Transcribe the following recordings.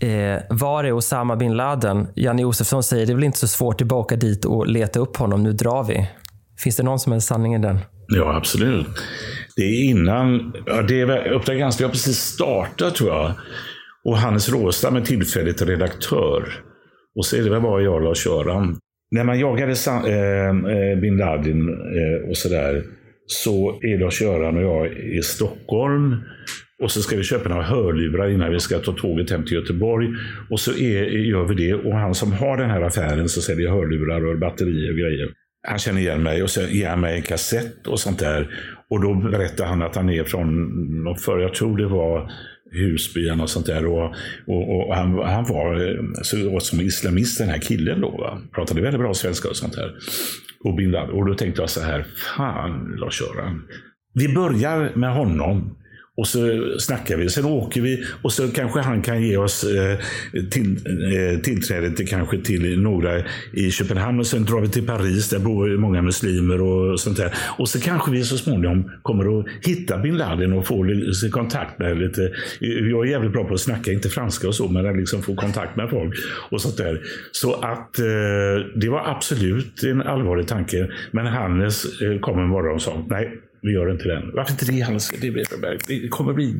Eh, var är Osama bin Laden? Janne Josefsson säger det är väl inte så svårt att bara åka dit och leta upp honom. Nu drar vi. Finns det någon som helst sanning i den? Ja, absolut. Det är innan, ja, det är, Uppdrag granskning har precis startat tror jag. Och Hannes Råstam är tillfälligt redaktör. Och så är det väl bara jag och Lars-Göran. När man jagade äh, bin Laden eh, och sådär, så är Lars-Göran och jag i Stockholm. Och så ska vi köpa några hörlurar innan vi ska ta tåget hem till Göteborg. Och så är, gör vi det. Och han som har den här affären som säljer hörlurar och batterier och grejer. Han känner igen mig och så ger han mig en kassett och sånt där. Och då berättar han att han är från, för jag tror det var Husby och sånt där. Och, och, och han, han, var eh, så som islamist den här killen då. Va? Pratade väldigt bra svenska och sånt där. Och, och då tänkte jag så här, fan Lars-Göran. Vi börjar med honom. Och så snackar vi, sen åker vi och så kanske han kan ge oss eh, till, eh, tillträde till, kanske till några i Köpenhamn och sen drar vi till Paris, där bor många muslimer och sånt där. Och så kanske vi så småningom kommer att hitta bin Laden och få lite kontakt med lite, jag är jävligt bra på att snacka, inte franska och så, men att liksom få kontakt med folk och sånt där. Så att eh, det var absolut en allvarlig tanke. Men Hannes eh, kom en morgon och sa, nej, vi gör inte den. Varför inte det, Hannes? Det, kommer bli,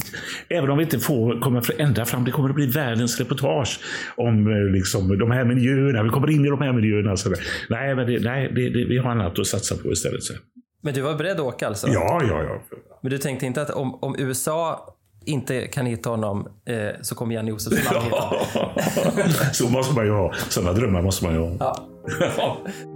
även om vi inte får komma ända fram, det kommer att bli världens reportage om eh, liksom, de här miljöerna. Vi kommer in i de här miljöerna. Så nej, men det, nej det, det, vi har annat att satsa på istället. Så. Men du var beredd att åka alltså? Ja, ja, ja. Men du tänkte inte att om, om USA inte kan hitta honom eh, så kommer Janne Josefsson hitta honom? så måste man ju ha. Sådana drömmar måste man ju ha. Ja.